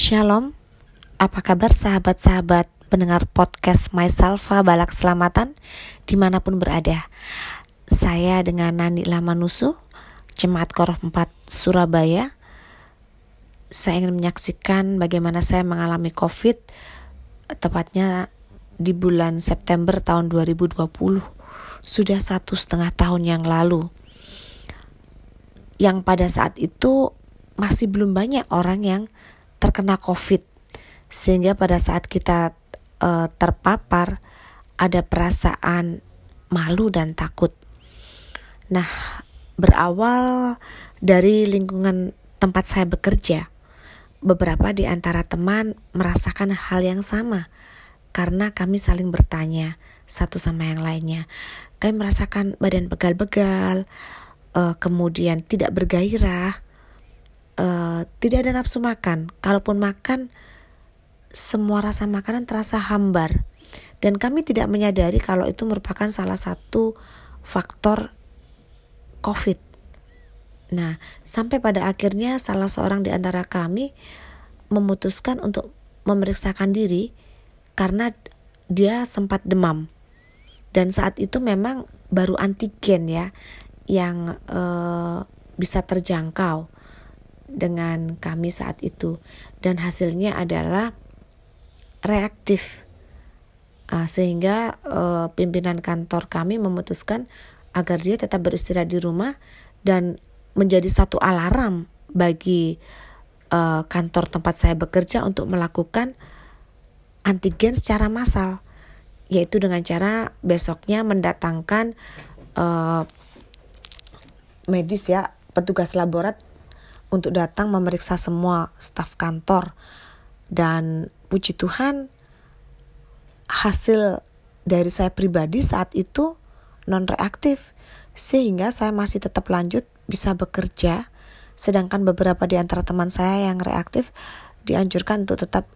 Shalom, apa kabar sahabat-sahabat pendengar podcast Myselfa Balak Selamatan di mana pun berada. Saya dengan Nani Lamanusu, Jemaat Korof 4 Surabaya. Saya ingin menyaksikan bagaimana saya mengalami COVID, tepatnya di bulan September tahun 2020. Sudah satu setengah tahun yang lalu. Yang pada saat itu masih belum banyak orang yang terkena COVID, sehingga pada saat kita uh, terpapar ada perasaan malu dan takut. Nah, berawal dari lingkungan tempat saya bekerja, beberapa di antara teman merasakan hal yang sama karena kami saling bertanya satu sama yang lainnya. Kami merasakan badan pegal-pegal, uh, kemudian tidak bergairah, uh, tidak ada nafsu makan. Kalaupun makan, semua rasa makanan terasa hambar. Dan kami tidak menyadari kalau itu merupakan salah satu faktor COVID. Nah, sampai pada akhirnya salah seorang di antara kami memutuskan untuk memeriksakan diri karena dia sempat demam. Dan saat itu memang baru antigen ya yang uh, bisa terjangkau dengan kami saat itu. Dan hasilnya adalah reaktif. Uh, sehingga uh, pimpinan kantor kami memutuskan agar dia tetap beristirahat di rumah dan menjadi satu alarm bagi uh, kantor tempat saya bekerja untuk melakukan antigen secara massal yaitu dengan cara besoknya mendatangkan uh, medis ya petugas laborat untuk datang memeriksa semua staf kantor dan puji Tuhan hasil dari saya pribadi saat itu non reaktif sehingga saya masih tetap lanjut bisa bekerja sedangkan beberapa di antara teman saya yang reaktif dianjurkan untuk tetap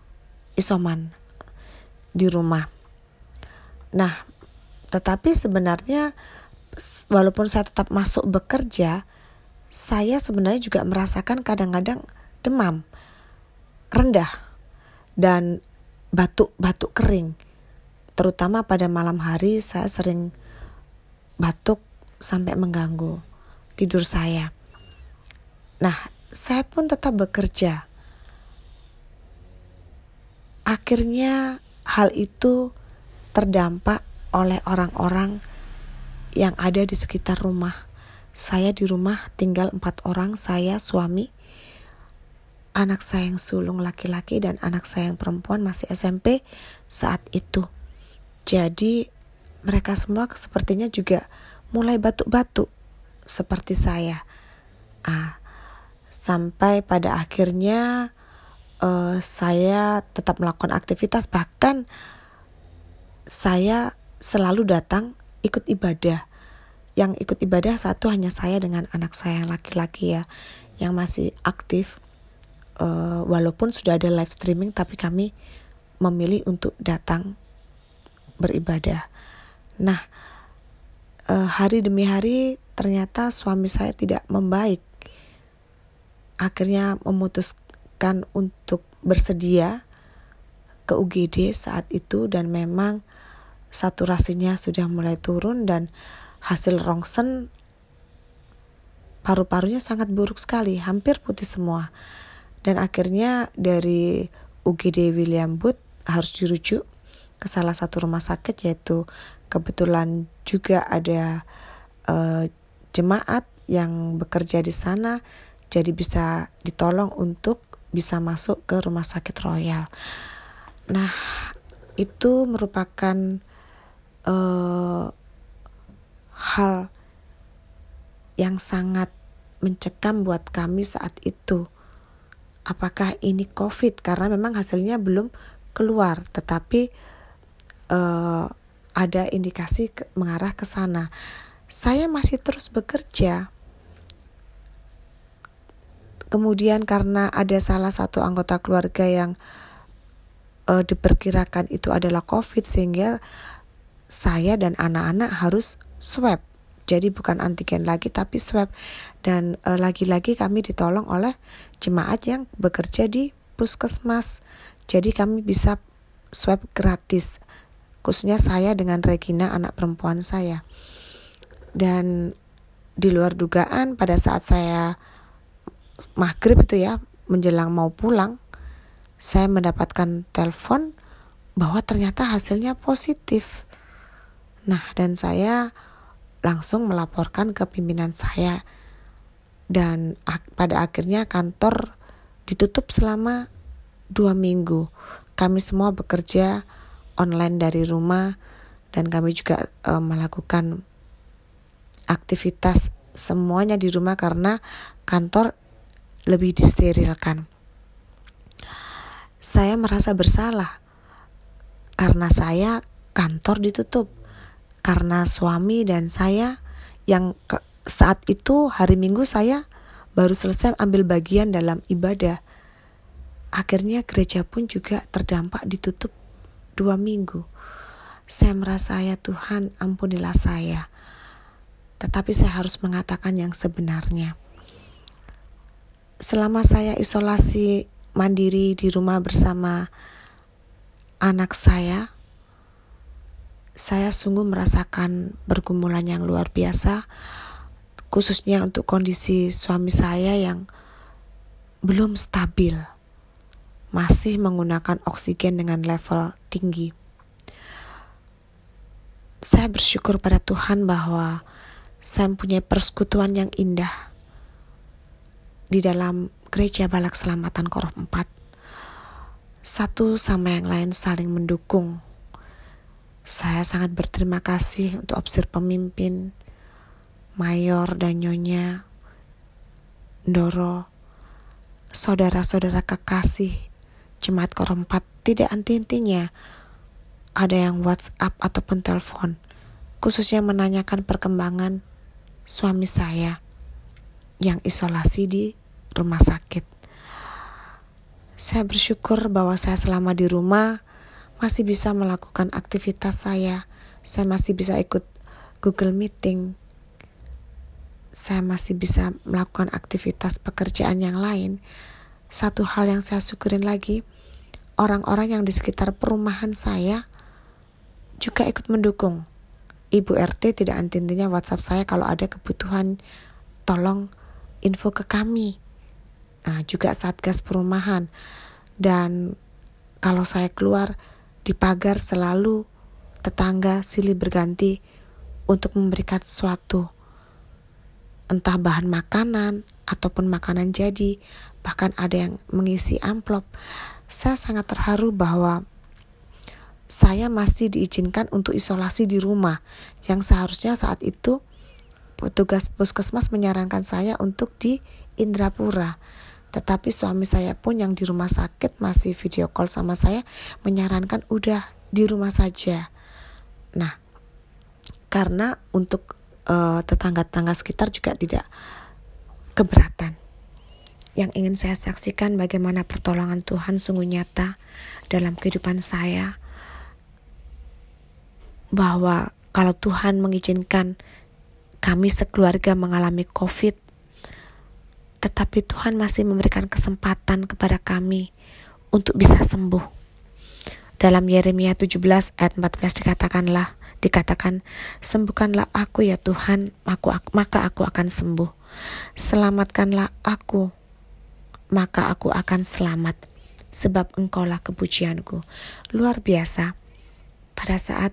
isoman di rumah. Nah, tetapi sebenarnya walaupun saya tetap masuk bekerja, saya sebenarnya juga merasakan kadang-kadang demam rendah dan batuk-batuk kering. Terutama pada malam hari saya sering batuk sampai mengganggu tidur saya. Nah, saya pun tetap bekerja. Akhirnya hal itu terdampak oleh orang-orang yang ada di sekitar rumah saya di rumah tinggal empat orang, saya, suami, anak saya yang sulung laki-laki dan anak saya yang perempuan masih SMP saat itu. Jadi mereka semua sepertinya juga mulai batuk-batuk seperti saya. Ah, sampai pada akhirnya uh, saya tetap melakukan aktivitas bahkan saya selalu datang ikut ibadah yang ikut ibadah satu hanya saya dengan anak saya yang laki-laki ya yang masih aktif uh, walaupun sudah ada live streaming tapi kami memilih untuk datang beribadah. Nah, uh, hari demi hari ternyata suami saya tidak membaik. Akhirnya memutuskan untuk bersedia ke UGD saat itu dan memang saturasinya sudah mulai turun dan hasil rongsen paru-parunya sangat buruk sekali, hampir putih semua. Dan akhirnya dari UGD William Booth harus dirujuk ke salah satu rumah sakit yaitu kebetulan juga ada uh, jemaat yang bekerja di sana jadi bisa ditolong untuk bisa masuk ke rumah sakit Royal. Nah, itu merupakan uh, hal yang sangat mencekam buat kami saat itu. Apakah ini COVID? Karena memang hasilnya belum keluar, tetapi uh, ada indikasi ke, mengarah ke sana. Saya masih terus bekerja. Kemudian karena ada salah satu anggota keluarga yang uh, diperkirakan itu adalah COVID, sehingga saya dan anak-anak harus swab. Jadi bukan antigen lagi tapi swab dan e, lagi-lagi kami ditolong oleh jemaat yang bekerja di puskesmas. Jadi kami bisa swab gratis. Khususnya saya dengan Regina anak perempuan saya. Dan di luar dugaan pada saat saya maghrib itu ya menjelang mau pulang saya mendapatkan telepon bahwa ternyata hasilnya positif. Nah, dan saya langsung melaporkan ke pimpinan saya dan pada akhirnya kantor ditutup selama dua minggu. Kami semua bekerja online dari rumah dan kami juga uh, melakukan aktivitas semuanya di rumah karena kantor lebih disterilkan. Saya merasa bersalah karena saya kantor ditutup karena suami dan saya yang ke, saat itu hari Minggu saya baru selesai ambil bagian dalam ibadah. Akhirnya gereja pun juga terdampak ditutup dua minggu. Saya merasa ya Tuhan ampunilah saya. Tetapi saya harus mengatakan yang sebenarnya. Selama saya isolasi mandiri di rumah bersama anak saya, saya sungguh merasakan pergumulan yang luar biasa, khususnya untuk kondisi suami saya yang belum stabil, masih menggunakan oksigen dengan level tinggi. Saya bersyukur pada Tuhan bahwa saya mempunyai persekutuan yang indah di dalam gereja Balak Selamatan Koroh 4 satu sama yang lain saling mendukung. Saya sangat berterima kasih untuk obser pemimpin, mayor dan nyonya, Doro, saudara-saudara kekasih, jemaat korempat tidak anti-intinya. Ada yang WhatsApp ataupun telepon, khususnya menanyakan perkembangan suami saya yang isolasi di rumah sakit. Saya bersyukur bahwa saya selama di rumah masih bisa melakukan aktivitas saya. Saya masih bisa ikut Google Meeting. Saya masih bisa melakukan aktivitas pekerjaan yang lain. Satu hal yang saya syukurin lagi, orang-orang yang di sekitar perumahan saya juga ikut mendukung. Ibu RT tidak anti-intinya WhatsApp saya kalau ada kebutuhan tolong info ke kami Nah, juga Satgas Perumahan. Dan kalau saya keluar di pagar selalu tetangga silih berganti untuk memberikan sesuatu. Entah bahan makanan ataupun makanan jadi, bahkan ada yang mengisi amplop. Saya sangat terharu bahwa saya masih diizinkan untuk isolasi di rumah yang seharusnya saat itu petugas puskesmas menyarankan saya untuk di Indrapura. Tetapi suami saya pun yang di rumah sakit masih video call sama saya menyarankan udah di rumah saja. Nah, karena untuk eh, tetangga-tetangga sekitar juga tidak keberatan. Yang ingin saya saksikan bagaimana pertolongan Tuhan sungguh nyata dalam kehidupan saya. Bahwa kalau Tuhan mengizinkan kami sekeluarga mengalami COVID, tetapi Tuhan masih memberikan kesempatan kepada kami untuk bisa sembuh. Dalam Yeremia 17 ayat 14 dikatakanlah, dikatakan, sembuhkanlah aku ya Tuhan, aku, maka aku akan sembuh. Selamatkanlah aku, maka aku akan selamat, sebab engkaulah kepujianku. Luar biasa, pada saat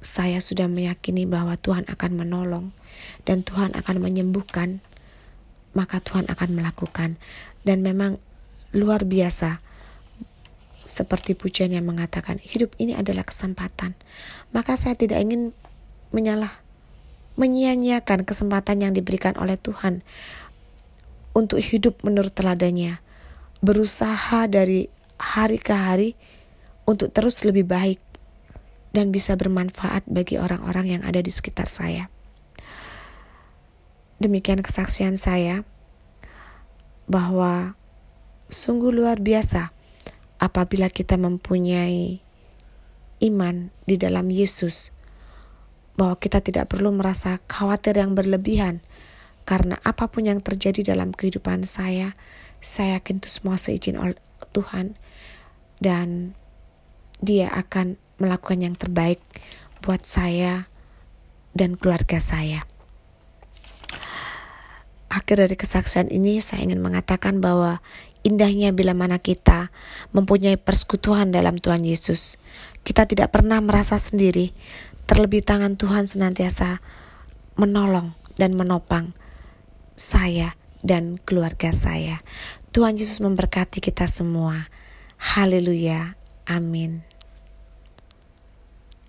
saya sudah meyakini bahwa Tuhan akan menolong dan Tuhan akan menyembuhkan maka Tuhan akan melakukan. Dan memang luar biasa seperti pujian yang mengatakan hidup ini adalah kesempatan. Maka saya tidak ingin menyalah menyia-nyiakan kesempatan yang diberikan oleh Tuhan untuk hidup menurut teladannya. Berusaha dari hari ke hari untuk terus lebih baik dan bisa bermanfaat bagi orang-orang yang ada di sekitar saya. Demikian kesaksian saya bahwa sungguh luar biasa apabila kita mempunyai iman di dalam Yesus, bahwa kita tidak perlu merasa khawatir yang berlebihan, Karena apa pun yang terjadi dalam kehidupan saya, saya yakin itu semua seizin oleh Tuhan dan dia akan melakukan yang terbaik buat saya dan keluarga saya. Akhir dari kesaksian ini saya ingin mengatakan bahwa indahnya bila mana kita mempunyai persekutuan dalam Tuhan Yesus. Kita tidak pernah merasa sendiri, terlebih tangan Tuhan senantiasa menolong dan menopang saya dan keluarga saya. Tuhan Yesus memberkati kita semua. Haleluya. Amin.